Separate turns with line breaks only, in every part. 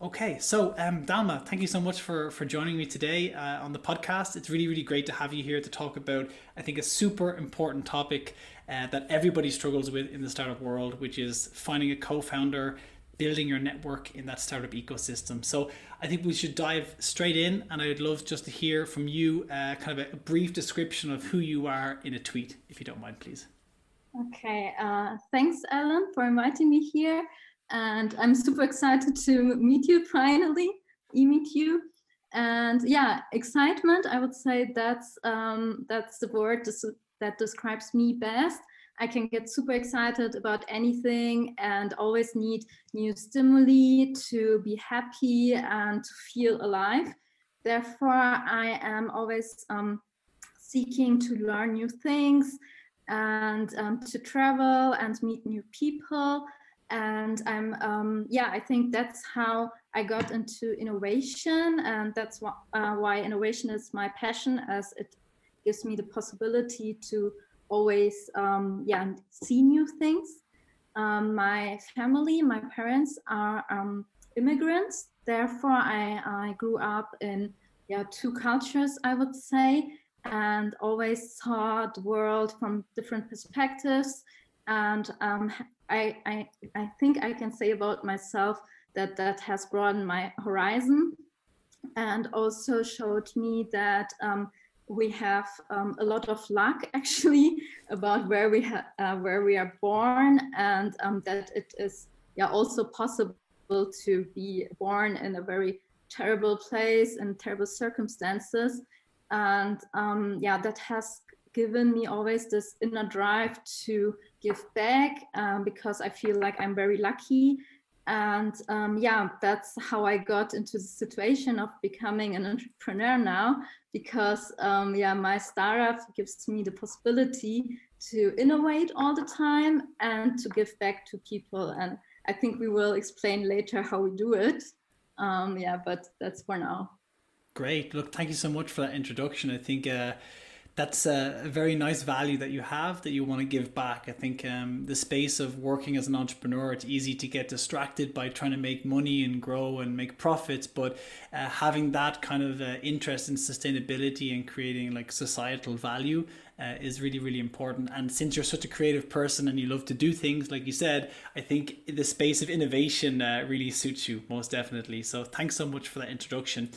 Okay, so um, Damla, thank you so much for for joining me today uh, on the podcast. It's really really great to have you here to talk about I think a super important topic uh, that everybody struggles with in the startup world, which is finding a co-founder, building your network in that startup ecosystem. So I think we should dive straight in, and I would love just to hear from you uh, kind of a brief description of who you are in a tweet, if you don't mind, please.
Okay, uh, thanks, Alan, for inviting me here and I'm super excited to meet you finally, e-meet you. And yeah, excitement. I would say that's um, that's the word that describes me best. I can get super excited about anything and always need new stimuli to be happy and to feel alive. Therefore, I am always um, seeking to learn new things and um, to travel and meet new people and i'm um, yeah i think that's how i got into innovation. And that's wh- uh, why innovation is my passion as it gives me the possibility to always um, yeah see new things. Um, my family my parents are um, immigrants. Therefore I, I grew up in yeah two cultures i would say and always saw the world from different perspectives and um, I, I, I think I can say about myself that that has broadened my horizon and also showed me that um, we have um, a lot of luck actually about where we ha- uh, where we are born. And um, that it is yeah also possible to be born in a very terrible place and terrible circumstances. And um, yeah that has given me always this inner drive to give back um, because I feel like I'm very lucky. And um, yeah, that's how I got into the situation of becoming an entrepreneur now, because um, yeah, my startup gives me the possibility to innovate all the time and to give back to people. And I think we will explain later how we do it. Um, yeah, but that's for now.
Great. Look, thank you so much for that introduction. I think. Uh, that's a, very nice value that you have that you want to give back. I think um, the space of working as an entrepreneur, it's easy to get distracted by trying to make money and grow and make profits, but uh, having that kind of uh, interest in sustainability and creating like societal value uh, is really, really important. And since you're such a creative person and you love to do things, like you said, I think the space of innovation uh, really suits you most definitely. So thanks so much for that introduction.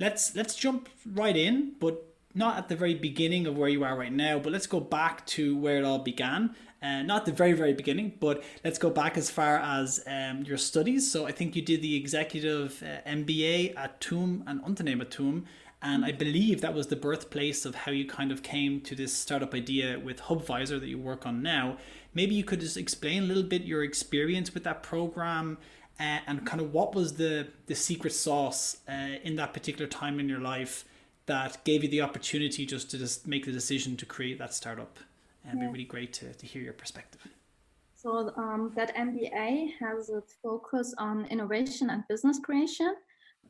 Let's let's jump right in, but not at the very beginning of where you are right now, but let's go back to where it all began. Uh, not the very, very beginning, but let's go back as far as um, your studies. So I think you did the executive uh, MBA at TUM and UnternehmerTUM. And I believe that was the birthplace of how you kind of came to this startup idea with Hubviser that you work on now. Maybe you could just explain a little bit your experience with that program uh, and kind of what was the, the secret sauce uh, in that particular time in your life that gave you the opportunity just to just make the decision to create that startup. And yeah. be really great to, to hear your perspective.
So um, that MBA has a focus on innovation and business creation.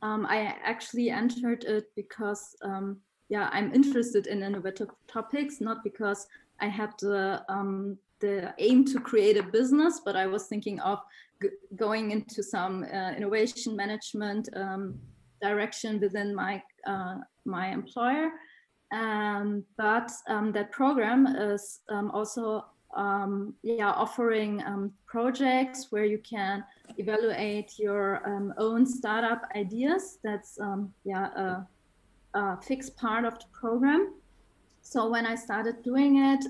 Um, I actually entered it because, um, yeah, I'm interested in innovative topics, not because I had the um, the aim to create a business, but I was thinking of going into some uh, innovation management um, direction within my uh, my employer. Um, but um, that program is um, also um, yeah offering um, projects where you can evaluate your own startup ideas. That's yeah a, a, fixed part of the program. So when I started doing it.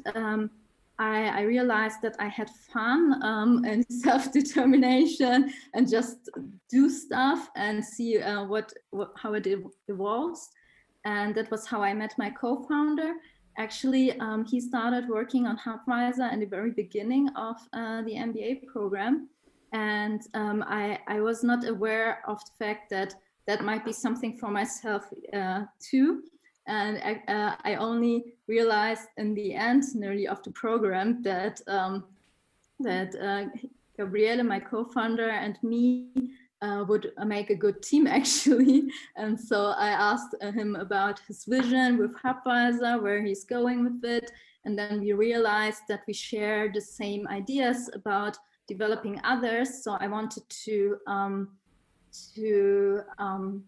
I, I, realized that I had fun um, and self-determination and just do stuff and see uh, what, what, how it evolves and that was how I met my co-founder. Actually, um, he started working on Hubviser in the very beginning of uh, the MBA program, and um, I, I was not aware of the fact that that might be something for myself uh, too. And I, uh, I, only realized in the end, nearly of the program, that um, that uh, Gabriele, my co-founder, and me uh, would make a good team actually. And so I asked him about his vision with Hubviser, where he's going with it. And then we realized that we share the same ideas about developing others. So I wanted to um, to um,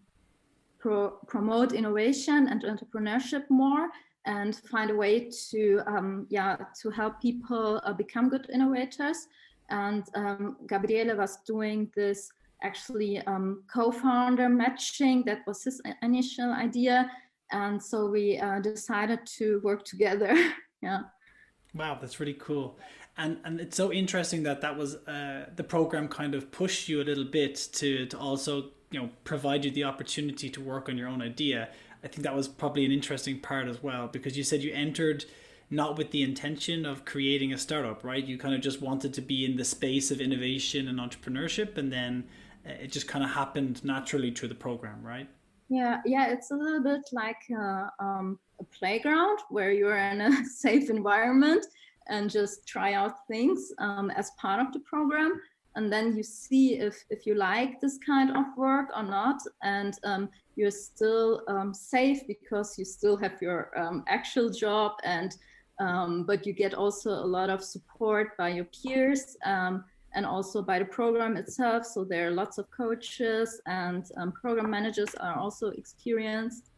pro promote innovation and entrepreneurship more and find a way to um, yeah to help people uh, become good innovators. And um, gabriele was doing this actually um, co-founder matching. That was his initial idea. And so we uh, decided to work together. Yeah.
Wow that's really cool. And and it's so interesting that that was uh, the program kind of pushed you a little bit to to also you know provide you the opportunity to work on your own idea i think that was probably an interesting part as well because you said you entered not with the intention of creating a startup right? You kind of just wanted to be in the space of innovation and entrepreneurship and then uh, it just kind of happened naturally through the program right?
Yeah yeah it's a little bit like a, um, a playground where you're in a safe environment and just try out things um, as part of the program and then you see if if you like this kind of work or not. And um, you're still um, safe because you still have your um, actual job and um, but you get also a lot of support by your peers um, and also by the program itself. So there are lots of coaches and um, program managers are also experienced.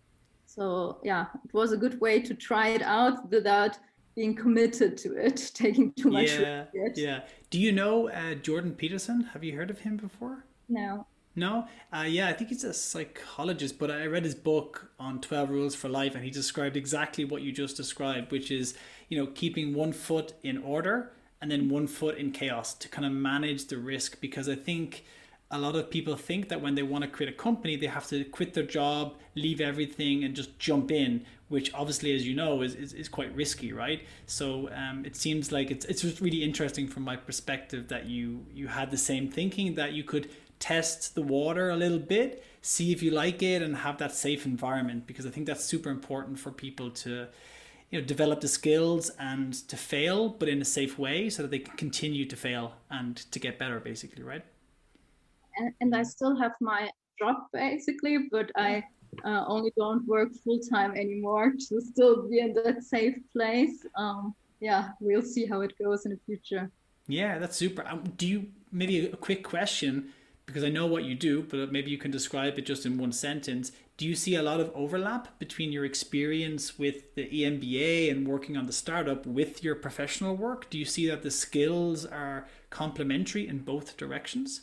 So yeah it was a good way to try it out without being committed to it, taking too much
yeah, risk. Yeah. Do you know uh, Jordan Peterson? Have you heard of him before?
No.
No? Uh, yeah, I think he's a psychologist, but I read his book on 12 Rules for Life and he described exactly what you just described, which is, you know, keeping one foot in order and then one foot in chaos to kind of manage the risk because I think a lot of people think that when they want to create a company, they have to quit their job, leave everything, and just jump in, which obviously, as you know, is, is, is quite risky, right? So um, it seems like it's, it's just really interesting from my perspective that you, you had the same thinking that you could test the water a little bit, see if you like it, and have that safe environment because I think that's super important for people to you know develop the skills and to fail but in a safe way so that they can continue to fail and to get better basically right
and, I still have my job basically, but I uh, only don't work full time anymore to still be in that safe place. Um, yeah, we'll see how it goes in the future.
Yeah, that's super. Um, do you maybe a quick question because I know what you do, but maybe you can describe it just in one sentence. Do you see a lot of overlap between your experience with the EMBA and working on the startup with your professional work? Do you see that the skills are complementary in both directions?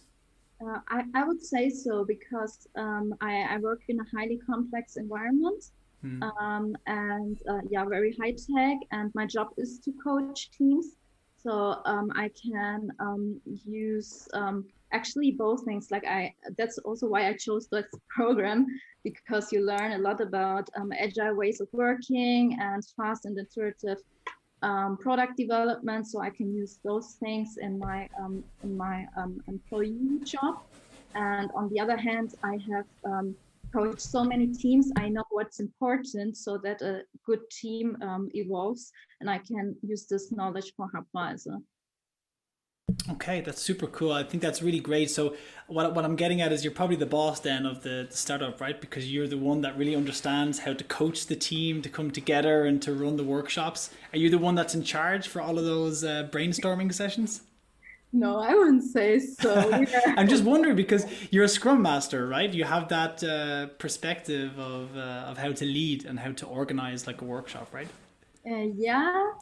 Uh, I, I would say so because um, I, I work in a highly complex environment mm. um, and uh, yeah, very high tech. And my job is to coach teams. So um, I can um, use um, actually both things. Like I, that's also why I chose this program because you learn a lot about um, agile ways of working and fast and iterative um, product development, so I can use those things in my um, in my um, employee job. And on the other hand, I have um, coached so many teams. I know what's important so that a good team um, evolves, and I can use this knowledge for Hubviser.
Okay, that's super cool. I think that's really great. So, what, what I'm getting at is you're probably the boss then of the, the startup, right? Because you're the one that really understands how to coach the team to come together and to run the workshops. Are you the one that's in charge for all of those uh, brainstorming sessions?
No, I wouldn't say so.
I'm just wondering because you're a scrum master, right? You have that uh, perspective of uh, of how to lead and how to organize like a workshop, right?
Uh, yeah,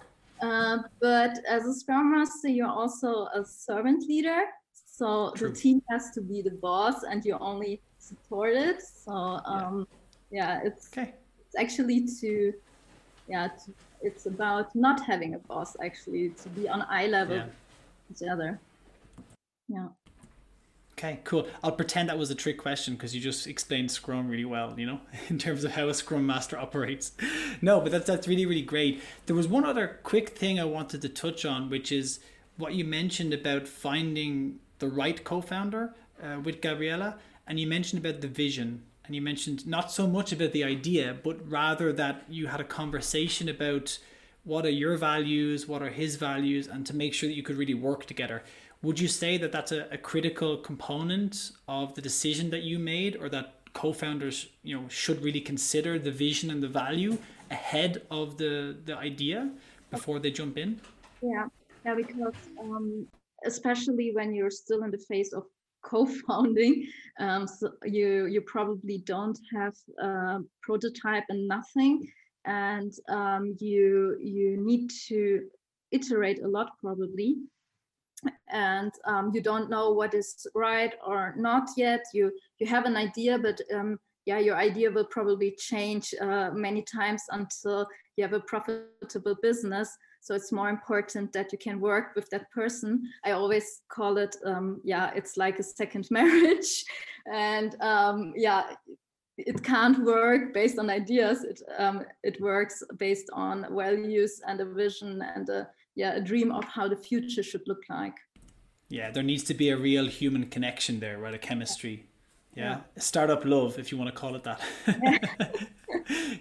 uh, but as a scrum master, you're also a servant leader. So True. the team has to be the boss, and you only support it. So um, yeah. yeah, it's okay. it's actually to yeah, to, it's about not having a boss. Actually, to be on eye level yeah. with each other. Yeah.
Okay, cool. I'll pretend that was a trick question because you just explained Scrum really well, you know, in terms of how a Scrum Master operates. No, but that's that's really really great. There was one other quick thing I wanted to touch on, which is what you mentioned about finding the right co-founder uh, with Gabriella, and you mentioned about the vision, and you mentioned not so much about the idea, but rather that you had a conversation about what are your values, what are his values, and to make sure that you could really work together would you say that that's a, a critical component of the decision that you made, or that co-founders, you know, should really consider the vision and the value ahead of the the idea before they jump in?
Yeah, yeah, because um, especially when you're still in the phase of co-founding. Um, so you you probably don't have a prototype and nothing, and um, you you need to iterate a lot probably and um, you don't know what is right or not yet. You you have an idea but um, yeah your idea will probably change uh, many times until you have a profitable business. So it's more important that you can work with that person. I always call it um, yeah it's like a second marriage. And um, yeah it can't work based on ideas. It um, it works based on values and a vision and a yeah a dream of how the future should look like.
Yeah there needs to be a real human connection there right? A chemistry. Yeah, yeah. startup love if you want to call it that.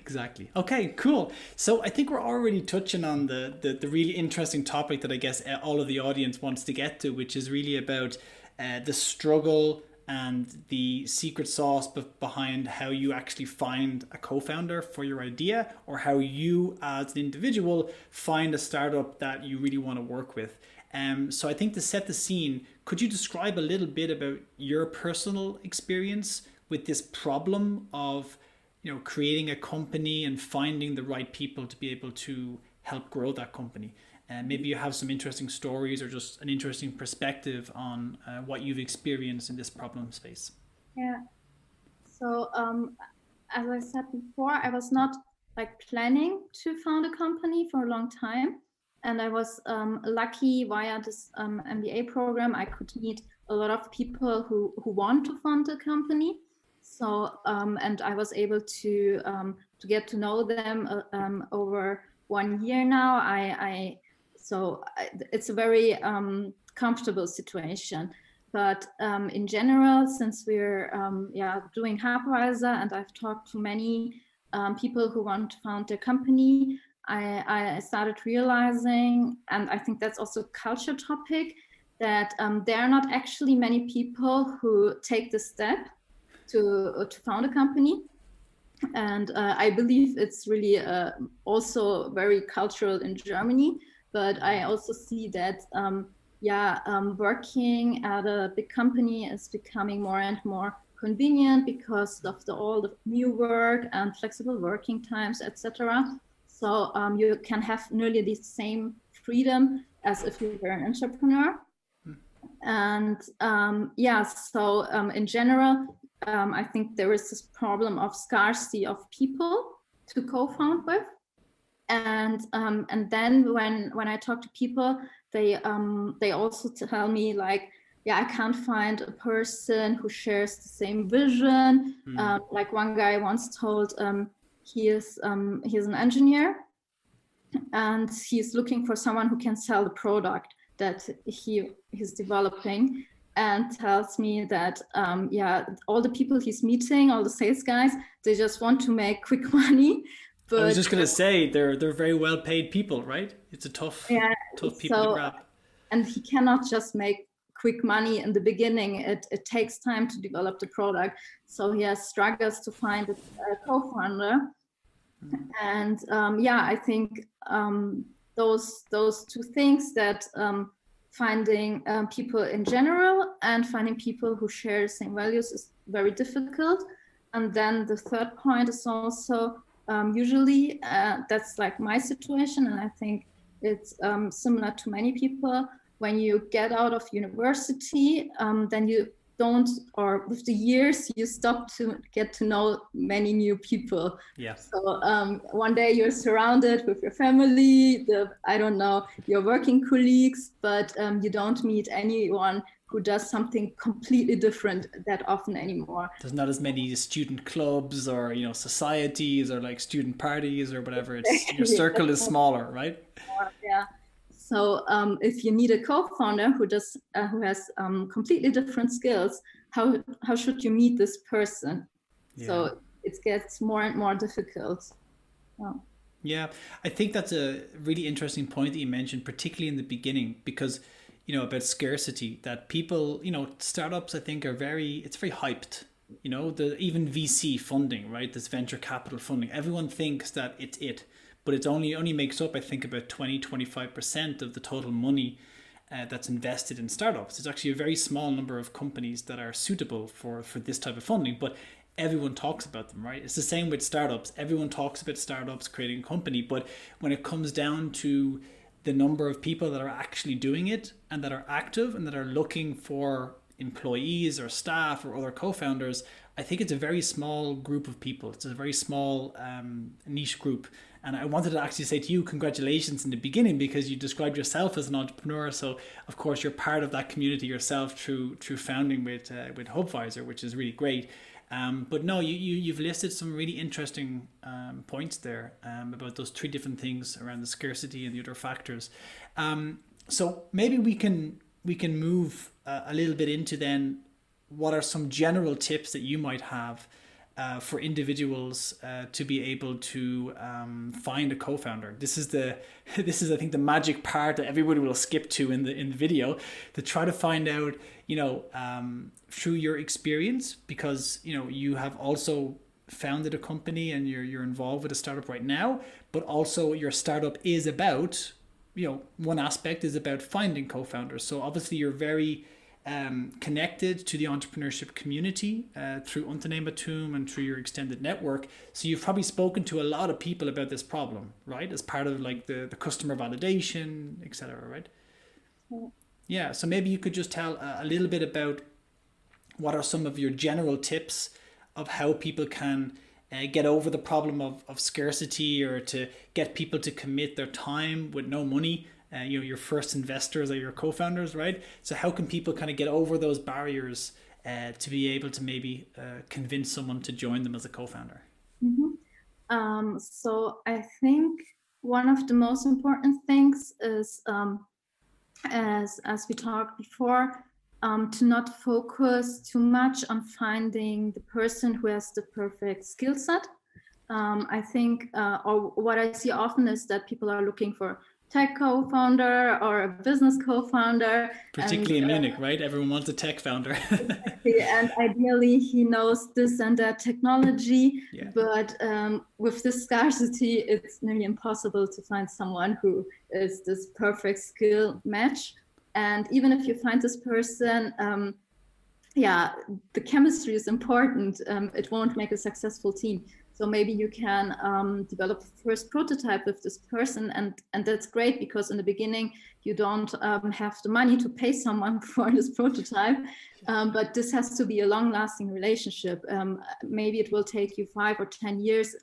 Exactly. Okay cool. So i think we're already touching on the, the, the really interesting topic that i guess uh, all of the audience wants to get to which is really about uh, the struggle and the secret sauce behind how you actually find a co-founder for your idea or how you as an individual find a startup that you really want to work with. Um, so i think to set the scene could you describe a little bit about your personal experience with this problem of you know creating a company and finding the right people to be able to help grow that company and maybe you have some interesting stories or just an interesting perspective on uh, what you've experienced in this problem space.
Yeah. So um, as i said before i was not like planning to found a company for a long time. And i was um, lucky via this um, mba program i could meet a lot of people who who want to found a company. So um, and i was able to um, to get to know them uh, um, over one year now. I i so it's a very um, comfortable situation. But um, in general, since we're um, yeah doing Hubviser and I've talked to many um, people who want to found their company, I, I, started realizing, and I think that's also a culture topic, that um, there are not actually many people who take the step to to found a company and uh, I believe it's really uh, also very cultural in Germany but I also see that um, yeah, um, working at a big company is becoming more and more convenient because of the all the new work and flexible working times, etc. So um, you can have nearly the same freedom as if you were an entrepreneur. And um, yeah, so um, in general, um, I think there is this problem of scarcity of people to co-found with and um, and then when when I talk to people, they um, they also tell me like, yeah, I can't find a person who shares the same vision. Mm. Um, like one guy once told, um, he is um, he is an engineer, and he's looking for someone who can sell the product that he he's developing and tells me that um, yeah all the people he's meeting all the sales guys they just want to make quick money
but I was just gonna say they're they're very well paid people, right? It's a tough yeah, tough people so, to grab.
And he cannot just make quick money in the beginning. It it takes time to develop the product. So he has struggles to find a, a co-founder. Mm. And um, yeah, I think um, those those two things that um, finding um, people in general and finding people who share the same values is very difficult. And then the third point is also um, usually uh, that's like my situation and i think it's um, similar to many people. When you get out of university um, then you don't or with the years you stop to get to know many new people.
Yeah
so um, one day you're surrounded with your family the i don't know your working colleagues but um, you don't meet anyone who does something completely different that often anymore.
There's not as many student clubs or you know societies or like student parties or whatever. It's your circle is smaller, right?
Yeah. So um, if you need a co-founder who does uh, who has um, completely different skills, how how should you meet this person? Yeah. So it gets more and more difficult.
Oh. Yeah, I think that's a really interesting point that you mentioned, particularly in the beginning, because you know about scarcity that people you know startups i think are very it's very hyped you know the even vc funding right this venture capital funding everyone thinks that it's it but it only only makes up i think about 20 25% of the total money uh, that's invested in startups. It's actually a very small number of companies that are suitable for for this type of funding, but everyone talks about them, right? It's the same with startups. Everyone talks about startups creating a company, but when it comes down to the number of people that are actually doing it and that are active and that are looking for employees or staff or other co-founders, I think it's a very small group of people. It's a very small um, niche group. And I wanted to actually say to you, congratulations in the beginning because you described yourself as an entrepreneur. So of course you're part of that community yourself through through founding with uh, with Hubviser, which is really great. Um, but no, you, you you've listed some really interesting um, points there um, about those three different things around the scarcity and the other factors. Um, so maybe we can we can move uh, a little bit into then what are some general tips that you might have uh, for individuals uh, to be able to um, find a co-founder. This is the this is I think the magic part that everybody will skip to in the in the video to try to find out you know um, through your experience because you know you have also founded a company and you're you're involved with a startup right now, but also your startup is about you know one aspect is about finding co-founders. So obviously you're very um, connected to the entrepreneurship community uh, through UnternehmerTUM and through your extended network. So you've probably spoken to a lot of people about this problem, right? As part of like the, the customer validation, etc. Right? Yeah. yeah. So maybe you could just tell a, a little bit about what are some of your general tips of how people can uh, get over the problem of, of scarcity or to get people to commit their time with no money uh, you know your first investors or your co-founders right so how can people kind of get over those barriers uh, to be able to maybe uh, convince someone to join them as a co-founder
mm-hmm. um, so i think one of the most important things is um, as as we talked before um, to not focus too much on finding the person who has the perfect skill set. Um, I think, uh, or what I see often is that people are looking for tech co-founder or a business co-founder.
Particularly and, in uh, munich right? Everyone wants a tech founder.
Exactly. and ideally he knows this and that technology. Yeah. but um, with this scarcity it's nearly impossible to find someone who is this perfect skill match and even if you find this person um, yeah the chemistry is important um, it won't make a successful team so maybe you can um, develop first prototype with this person, and and that's great because in the beginning you don't um, have the money to pay someone for this prototype. Um, but this has to be a long-lasting relationship. Um, maybe it will take you five or ten years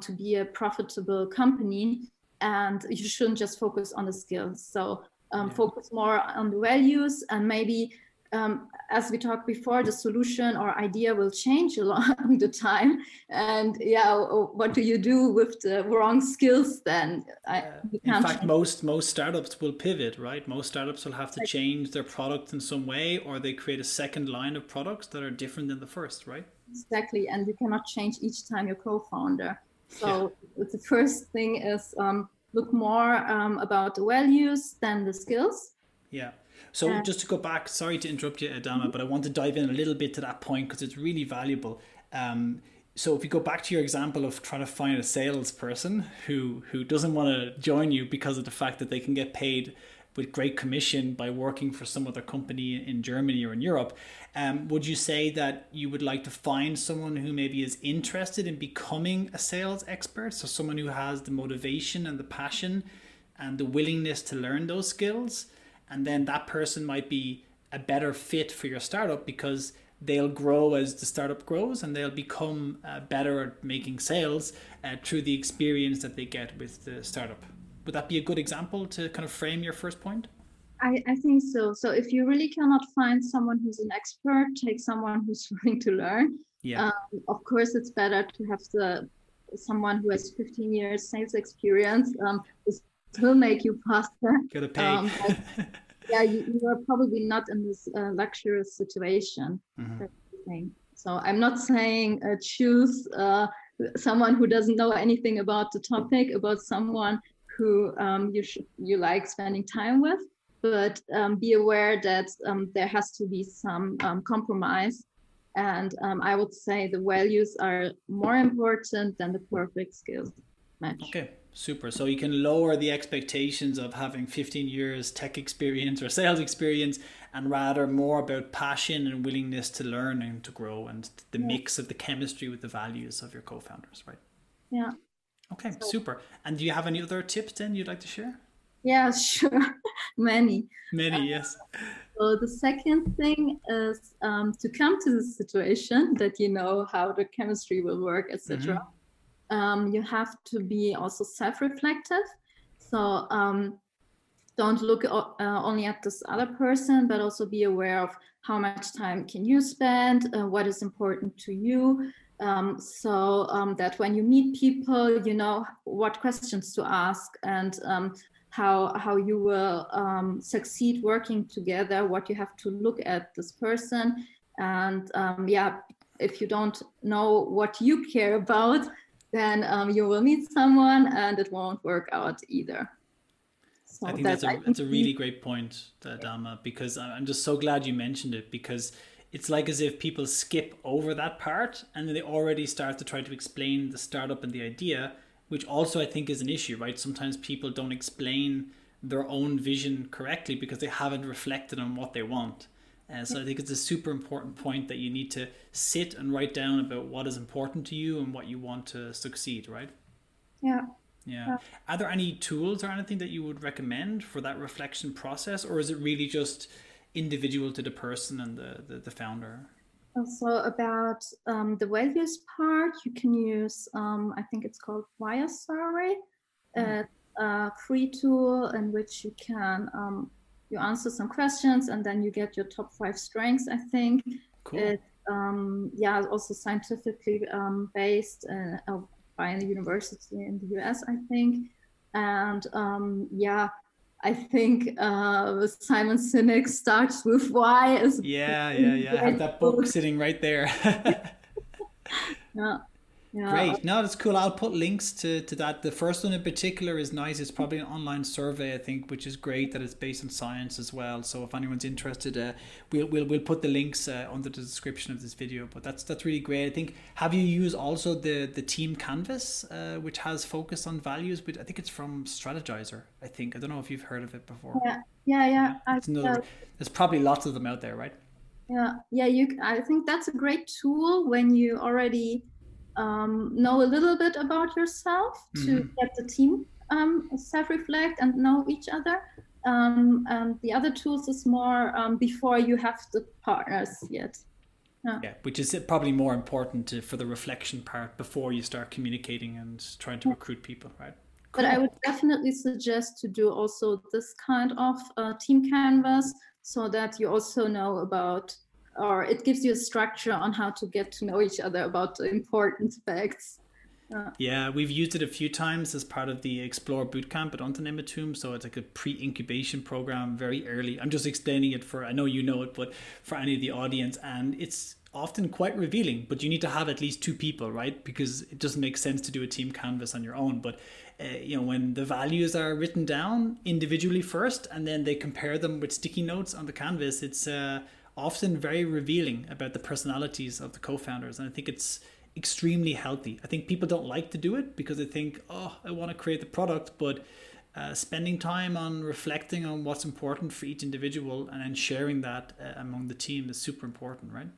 to be a profitable company, and you shouldn't just focus on the skills. So um, focus more on the values and maybe um, as we talked before, the solution or idea will change along the time. And yeah, what do you do with the wrong skills then?
I, in fact, most most startups will pivot, right? Most startups will have to change their product in some way, or they create a second line of products that are different than the first, right?
Exactly, and you cannot change each time you're co-founder. So yeah. the first thing is um, look more um, about the values than the skills.
Yeah. So just to go back, sorry to interrupt you, Adama, mm-hmm. but I want to dive in a little bit to that point because it's really valuable. Um, so if you go back to your example of trying to find a salesperson who who doesn't want to join you because of the fact that they can get paid with great commission by working for some other company in Germany or in Europe, um, would you say that you would like to find someone who maybe is interested in becoming a sales expert? So someone who has the motivation and the passion and the willingness to learn those skills? and then that person might be a better fit for your startup because they'll grow as the startup grows and they'll become uh, better at making sales uh, through the experience that they get with the startup. Would that be a good example to kind of frame your first point?
I, I think so. So if you really cannot find someone who's an expert, take someone who's willing to learn. Yeah. Um, of course, it's better to have the someone who has 15 years sales experience. Um, will make you faster.
Gotta pay. Um,
yeah, you, you, are probably not in this uh, luxurious situation. Mm-hmm. So I'm not saying uh, choose uh, someone who doesn't know anything about the topic, about someone who um, you should you like spending time with, but um, be aware that um, there has to be some um, compromise. And um, I would say the values are more important than the perfect skills match.
Okay, super. So you can lower the expectations of having 15 years tech experience or sales experience and rather more about passion and willingness to learn and to grow and the yeah. mix of the chemistry with the values of your co-founders, right?
Yeah.
Okay, so, super. And do you have any other tips then you'd like to share?
Yeah, sure. Many.
Many, yes.
So the second thing is um, to come to the situation that you know how the chemistry will work, etc. Mm-hmm. Um, you have to be also self-reflective. So um, don't look uh, only at this other person, but also be aware of how much time can you spend, uh, what is important to you, um, so um, that when you meet people, you know what questions to ask and um, how how you will um, succeed working together. What you have to look at this person, and um, yeah, if you don't know what you care about, then um, you will meet someone and it won't work out either.
So I think that's, that's a, that's a really great point, Damla, because I'm just so glad you mentioned it because it's like as if people skip over that part and then they already start to try to explain the startup and the idea, which also I think is an issue, right? Sometimes people don't explain their own vision correctly because they haven't reflected on what they want. And so I think it's a super important point that you need to sit and write down about what is important to you and what you want to succeed, right?
Yeah.
Yeah. Are there any tools or anything that you would recommend for that reflection process, or is it really just individual to the person and the, the, the founder?
Also about um, the values part, you can use, um, I think it's called VIA Survey, mm. a free tool in which you can um, you answer some questions and then you get your top five strengths. I think
cool.
it um, yeah also scientifically um, based uh, by a university in the US, I think, and um, yeah I think uh, Simon Sinek starts with why. Is
yeah, yeah, yeah. I have that book, book sitting right there.
yeah. Yeah.
Great. No, that's cool. I'll put links to, to that. The first one in particular is nice. It's probably an online survey, I think, which is great that it's based on science as well. So if anyone's interested, uh, we'll, we'll we'll put the links uh, under the description of this video. But that's that's really great. I think have you used also the the team canvas, uh, which has focus on values? But I think it's from Strategyzer. I think I don't know if you've heard of it before.
Yeah, yeah, yeah.
yeah. Another, there's probably lots of them out there, right?
Yeah, yeah. You. I think that's a great tool when you already um, know a little bit about yourself mm-hmm. to get the team um, self-reflect and know each other. Um, and the other tools is more um, before you have the partners yet.
Yeah. yeah, which is probably more important to, for the reflection part before you start communicating and trying to recruit people, right?
Cool. But I would definitely suggest to do also this kind of uh, team canvas so that you also know about or it gives you a structure on how to get to know each other about important facts.
Uh, yeah, we've used it a few times as part of the Explore Bootcamp at UnternehmerTUM. So it's like a pre-incubation program, very early. I'm just explaining it for I know you know it, but for any of the audience, and it's often quite revealing. But you need to have at least two people, right? Because it doesn't make sense to do a team canvas on your own. But uh, you know, when the values are written down individually first, and then they compare them with sticky notes on the canvas, it's uh, often very revealing about the personalities of the co-founders and i think it's extremely healthy. I think people don't like to do it because they think oh i want to create the product but uh, spending time on reflecting on what's important for each individual and then sharing that uh, among the team is super important right?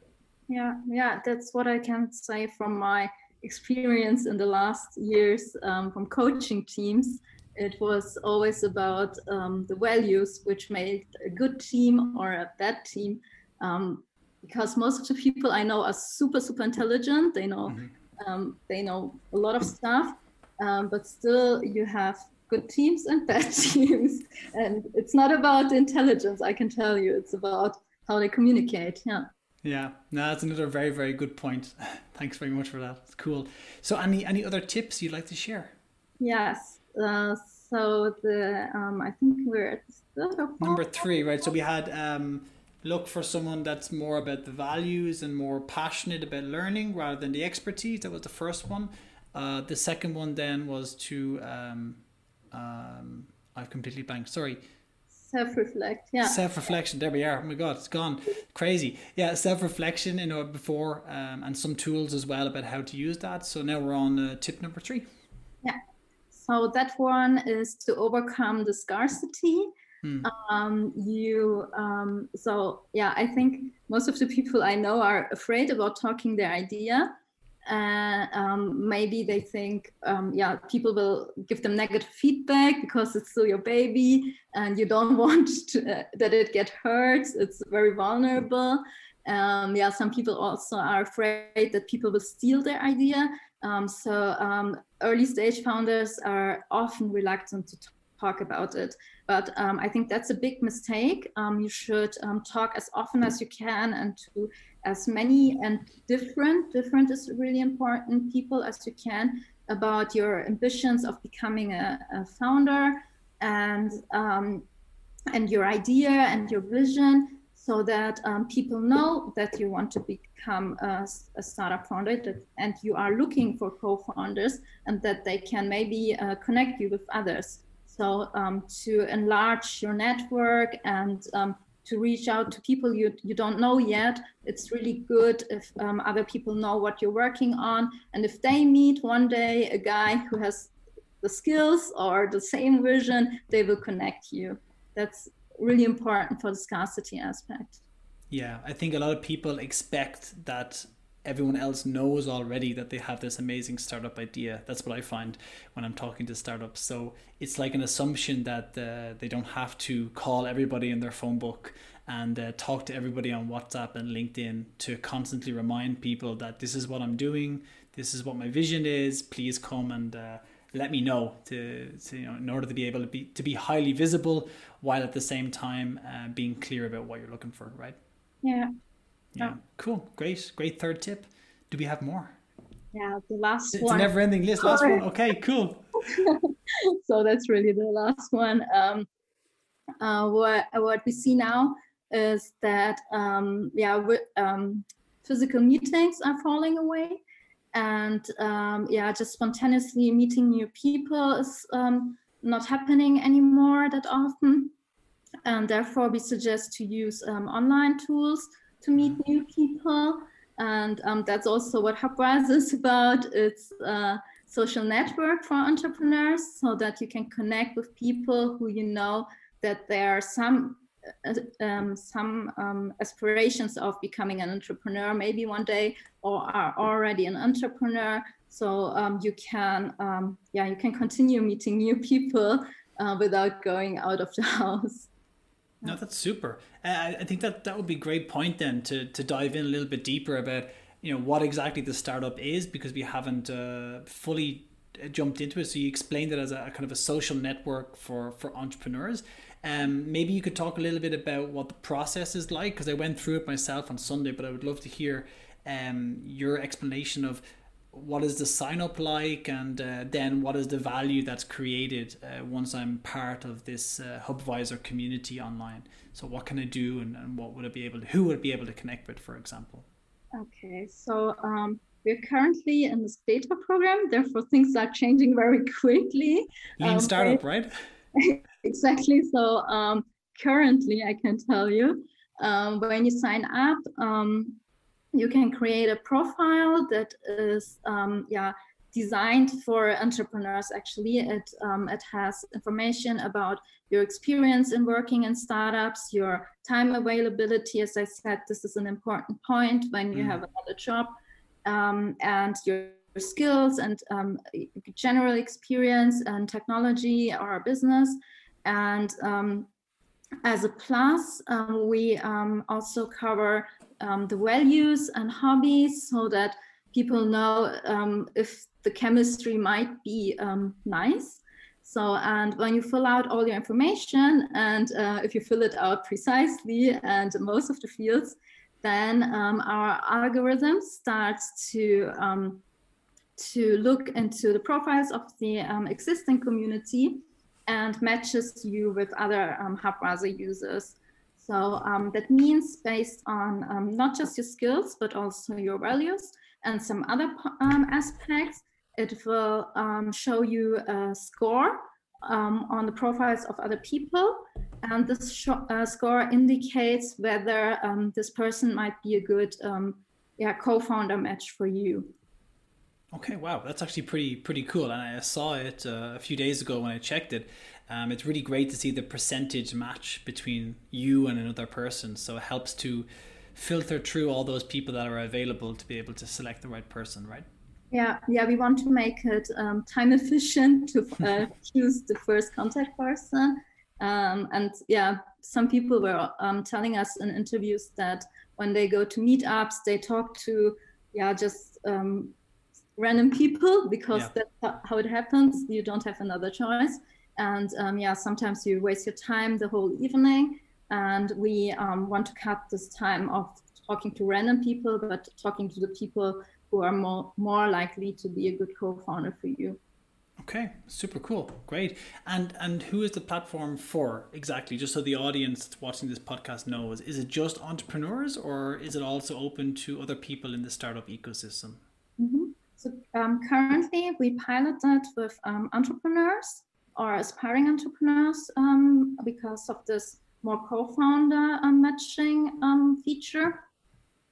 Yeah yeah that's what i can say from my experience in the last years um, from coaching teams. It was always about um, the values which made a good team or a bad team um, because most of the people I know are super super intelligent. They know mm-hmm. um, they know a lot of stuff, um, but still you have good teams and bad teams, and it's not about intelligence. I can tell you, it's about how they communicate. Yeah.
Yeah, no, that's another very, very good point. Thanks very much for that. It's cool. So, any any other tips you'd like to share?
Yes. Uh, so the um, I think we're at
number three, right? So we had um, look for someone that's more about the values and more passionate about learning rather than the expertise. That was the first one. Uh, the second one then was to um, um, I've completely blanked. Sorry.
Self-reflect. Yeah.
Self-reflection. There we are. Oh my God, it's gone. Crazy. Yeah, self-reflection. You know, before um, and some tools as well about how to use that. So now we're on uh, tip number three.
Yeah. so that one is to overcome the scarcity.
Hmm.
Um, you um, so yeah, I think most of the people I know are afraid about talking their idea. Uh, um, maybe they think, um, yeah, people will give them negative feedback because it's still your baby and you don't want to, uh, that it get hurt. It's very vulnerable. Um, yeah, some people also are afraid that people will steal their idea. Um, so early stage founders are often reluctant to talk about it. But um, I think that's a big mistake. Um, you should um, talk as often as you can and to as many and different, different is really important, people as you can about your ambitions of becoming a, a founder and um, and your idea and your vision so that um, people know that you want to become a, a startup founder and you are looking for co-founders and that they can maybe uh, connect you with others so um, to enlarge your network and um, to reach out to people you, you don't know yet it's really good if um, other people know what you're working on and if they meet one day a guy who has the skills or the same vision they will connect you that's really important for the scarcity aspect.
Yeah, I think a lot of people expect that everyone else knows already that they have this amazing startup idea. That's what I find when I'm talking to startups. So it's like an assumption that uh, they don't have to call everybody in their phone book and uh, talk to everybody on WhatsApp and LinkedIn to constantly remind people that this is what I'm doing, this is what my vision is. Please come and uh, let me know to, to, you know in order to be able to be to be highly visible while at the same time uh, being clear about what you're looking for right
yeah
yeah. Cool. Great. Great third tip. Do we have more?
Yeah the last
it's
one It's
a never ending list. Last one. Okay cool.
So that's really the last one. Um uh what what we see now is that um yeah um physical meetings are falling away and um, yeah just spontaneously meeting new people is um, not happening anymore that often. And therefore we suggest to use um, online tools to meet new people. And um, that's also what Hubviser is about. It's a social network for entrepreneurs so that you can connect with people who you know that there are some uh, um, some um, aspirations of becoming an entrepreneur maybe one day or are already an entrepreneur. So um, you can um, yeah you can continue meeting new people uh, without going out of the house
no that's super. Uh, i think that that would be a great point then to to dive in a little bit deeper about you know what exactly the startup is because we haven't uh, fully jumped into it. So you explained it as a, a kind of a social network for for entrepreneurs. Um, maybe you could talk a little bit about what the process is like because I went through it myself on Sunday, but I would love to hear um, your explanation of what is the sign up like and uh, then what is the value that's created uh, once I'm part of this uh, Hubviser community online. So what can I do and, and what would I be able to, who would I be able to connect with, for example?
Okay, so um, we're currently in this beta program, therefore things are changing very quickly.
Lean um, startup, right?
exactly. So um, currently, I can tell you, um, when you sign up, um, you can create a profile that is, um, yeah, designed for entrepreneurs. Actually, it um, it has information about your experience in working in startups, your time availability. As I said, this is an important point when you mm. have another job, um, and your skills and um, general experience and technology or business. And um, as a plus, um, we um, also cover um, the values and hobbies so that people know um, if the chemistry might be nice. So, and when you fill out all your information and uh, if you fill it out precisely and most of the fields, then um, our algorithm starts to um, to look into the profiles of the um, existing community and matches you with other um, Hubviser users. So um, that means based on um, not just your skills, but also your values and some other um, aspects, it will um, show you a score um, on the profiles of other people. And this uh, score indicates whether this person might be a good yeah, co-founder match for you.
Okay, wow, that's actually pretty pretty cool, and I saw it uh, a few days ago when I checked it. Um, it's really great to see the percentage match between you and another person, so it helps to filter through all those people that are available to be able to select the right person, right?
Yeah, yeah, we want to make it um, time efficient to uh, choose the first contact person. Um, and yeah, some people were um, telling us in interviews that when they go to meetups, they talk to yeah just um, random people because yeah. that's how it happens. You don't have another choice, and um, yeah, sometimes you waste your time the whole evening. And we um, want to cut this time of talking to random people, but talking to the people who are more more likely to be a good co-founder for you.
Okay, super cool, great. And and who is the platform for exactly? Just so the audience that's watching this podcast knows, is it just entrepreneurs or is it also open to other people in the startup ecosystem?
Mm-hmm. So um, currently, we pilot that with um, entrepreneurs or aspiring entrepreneurs um, because of this more co-founder um, matching um, feature.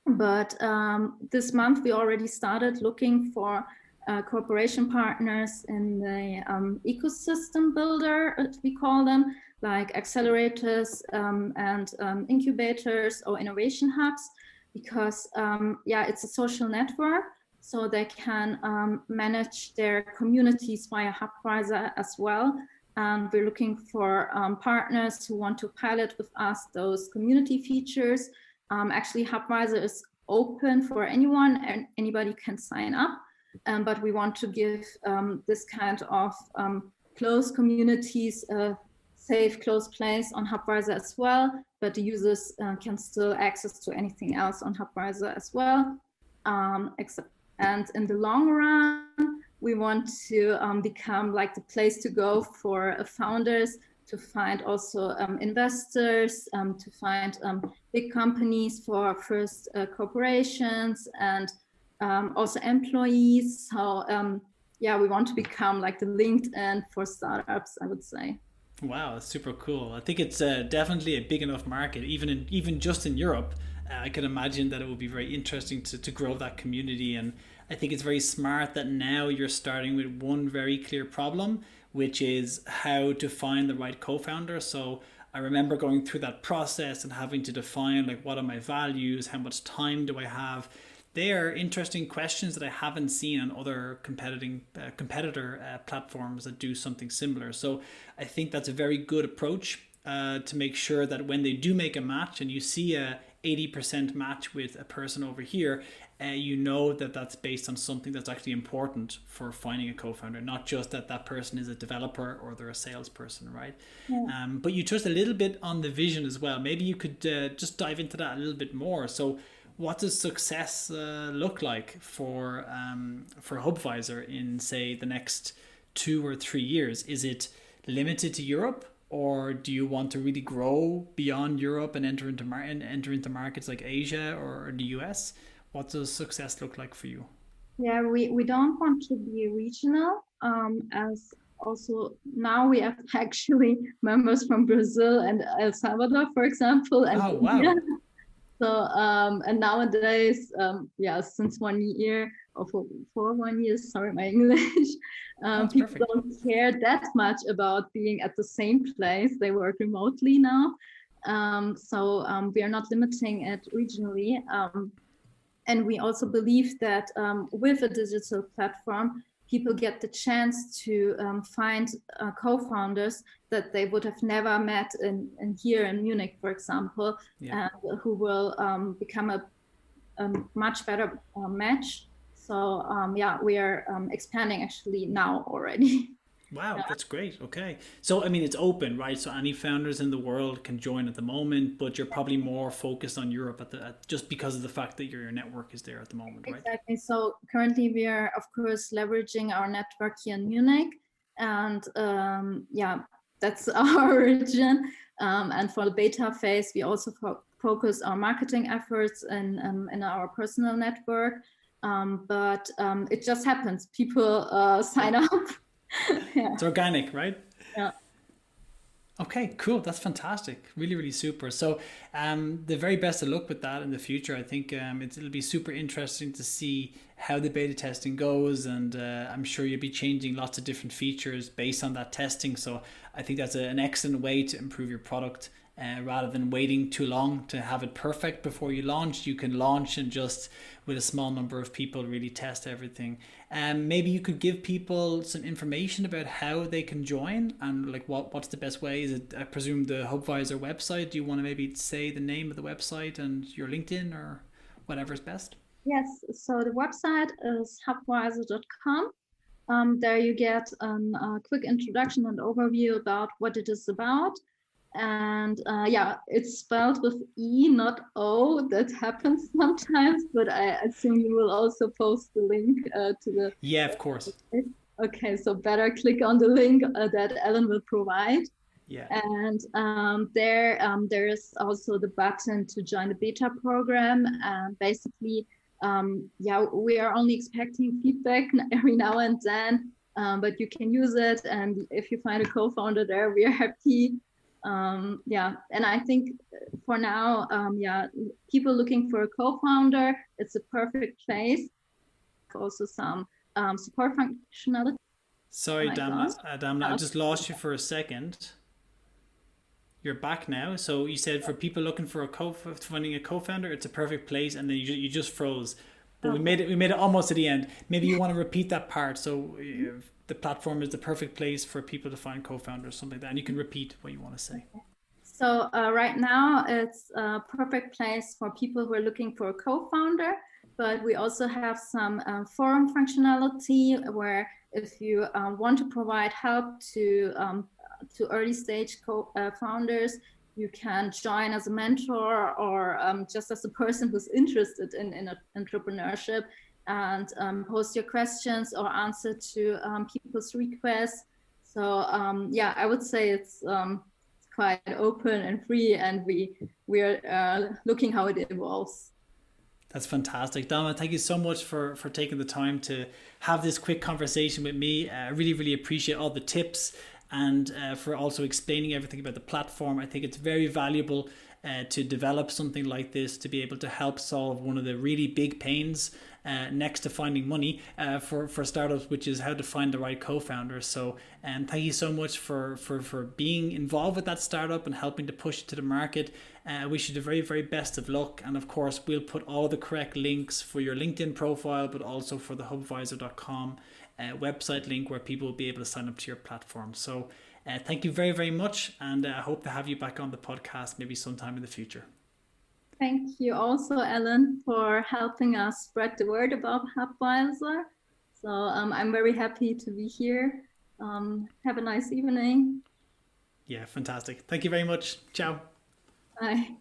But um, this month, we already started looking for uh, cooperation partners in the um, ecosystem builder, as we call them, like accelerators um, and incubators or innovation hubs, because yeah, it's a social network, so they can um, manage their communities via Hubviser as well. And we're looking for um, partners who want to pilot with us those community features. actually, Hubviser is open for anyone and anybody can sign up um, but we want to give um, this kind of um, close communities a safe, close place on Hubviser as well, but the users uh, can still access to anything else on Hubviser as well. Um, except, and in the long run, we want to um, become like the place to go for uh, founders to find also um, investors, um, to find um, big companies for first uh, corporations and um, also employees. So um, yeah, we want to become like the LinkedIn for startups, I would say.
Wow, super cool. I think it's uh, definitely a big enough market, even in even just in Europe. Uh, I can imagine that it would be very interesting to, to grow that community. And I think it's very smart that now you're starting with one very clear problem, which is how to find the right co-founder. So I remember going through that process and having to define like what are my values, how much time do I have they are interesting questions that I haven't seen on other competing uh, competitor uh, platforms that do something similar. So I think that's a very good approach uh, to make sure that when they do make a match and you see a 80% match with a person over here, uh, you know that that's based on something that's actually important for finding a co-founder, not just that that person is a developer or they're a salesperson, right? Yeah. Um, but you touched a little bit on the vision as well. Maybe you could uh, just dive into that a little bit more. So what does success uh, look like for um, for Hubviser in say the next two or three years? Is it limited to Europe, or do you want to really grow beyond Europe and enter into mar- and enter into markets like Asia or the US? What does success look like for you?
Yeah, we, we don't want to be regional. Um, as also now we have actually members from Brazil and El Salvador, for example, and
oh, wow. India.
So um, and nowadays, um, yeah, since one year for, for one year, sorry, my English, um, people perfect. don't care that much about being at the same place. They work remotely now. Um, so um, we are not limiting it regionally. Um, and we also believe that um, with a digital platform, people get the chance to um, find uh, co-founders that they would have never met in, in here in Munich, for example, yeah. and who will um, become a, a, much better uh, match. So um, yeah, we are um, expanding actually now already.
Wow, yeah. that's great. Okay. So, I mean, it's open, right? So, any founders in the world can join at the moment, but you're probably more focused on Europe at the at, just because of the fact that your, your network is there at the moment, right?
Exactly. So, currently, we are, of course, leveraging our network here in Munich. And um, yeah, that's our origin. Um, and for the beta phase, we also fo- focus our marketing efforts in, um, in our personal network. Um, but um, it just happens. People uh, sign up
yeah. It's organic, right?
Yeah.
Okay, cool. That's fantastic. Really, really super. So, um, the very best of luck with that in the future. I think um, it'll be super interesting to see how the beta testing goes, and uh, I'm sure you'll be changing lots of different features based on that testing. So, I think that's a, an excellent way to improve your product. Uh, rather than waiting too long to have it perfect before you launch, you can launch and just with a small number of people really test everything. And um, maybe you could give people some information about how they can join and like what what's the best way. Is it I presume the Hubviser website? Do you want to maybe say the name of the website and your LinkedIn or whatever's best?
Yes. So the website is hubviser.com. Um, there you get a uh, quick introduction and overview about what it is about and uh, yeah, it's spelled with E, not O. That happens sometimes, but I assume you will also post the link uh, to the.
Yeah, of course.
Okay, so better click on the link uh, that Ellen will provide.
Yeah.
And um, there, um, there is also the button to join the beta program. And basically, um, yeah, we are only expecting feedback every now and then, um, but you can use it. And if you find a co-founder there, we are happy um, yeah and i think for now um, yeah people looking for a co-founder. It's a perfect place. Also some um, support functionality.
Sorry oh Damla, uh, i just lost you for a second. You're back now. So you said for people looking for a co finding a co-founder it's a perfect place and then you, you just froze. But we made it we made it almost to the end. Maybe you want to repeat that part. So uh, the platform is the perfect place for people to find co-founders, something like that. And you can repeat what you want to say.
So uh, right now it's a perfect place for people who are looking for a co-founder, but we also have some uh, forum functionality where if you um, want to provide help to um, to early stage co-founders, uh, you can join as a mentor or um, just as a person who's interested in, in entrepreneurship and um, post your questions or answer to um, people's requests. So um, yeah, I would say it's, um, quite open and free, and we we're uh, looking how it evolves.
That's fantastic, Damla. Thank you so much for for taking the time to have this quick conversation with me. I really, really appreciate all the tips and uh, for also explaining everything about the platform. I think it's very valuable uh, to develop something like this to be able to help solve one of the really big pains uh, next to finding money uh, for, for startups, which is how to find the right co-founder. So, um, thank you so much for, for, for being involved with that startup and helping to push it to the market. Uh, wish you the very, very best of luck. And of course, we'll put all the correct links for your LinkedIn profile, but also for the hubviser.com uh, website link where people will be able to sign up to your platform. So, uh, thank you very, very much. And I hope to have you back on the podcast maybe sometime in the future.
Thank you also, Ellen, for helping us spread the word about Hubviser. So um, I'm very happy to be here. Um, have a nice evening.
Yeah, fantastic. Thank you very much. Ciao.
Bye.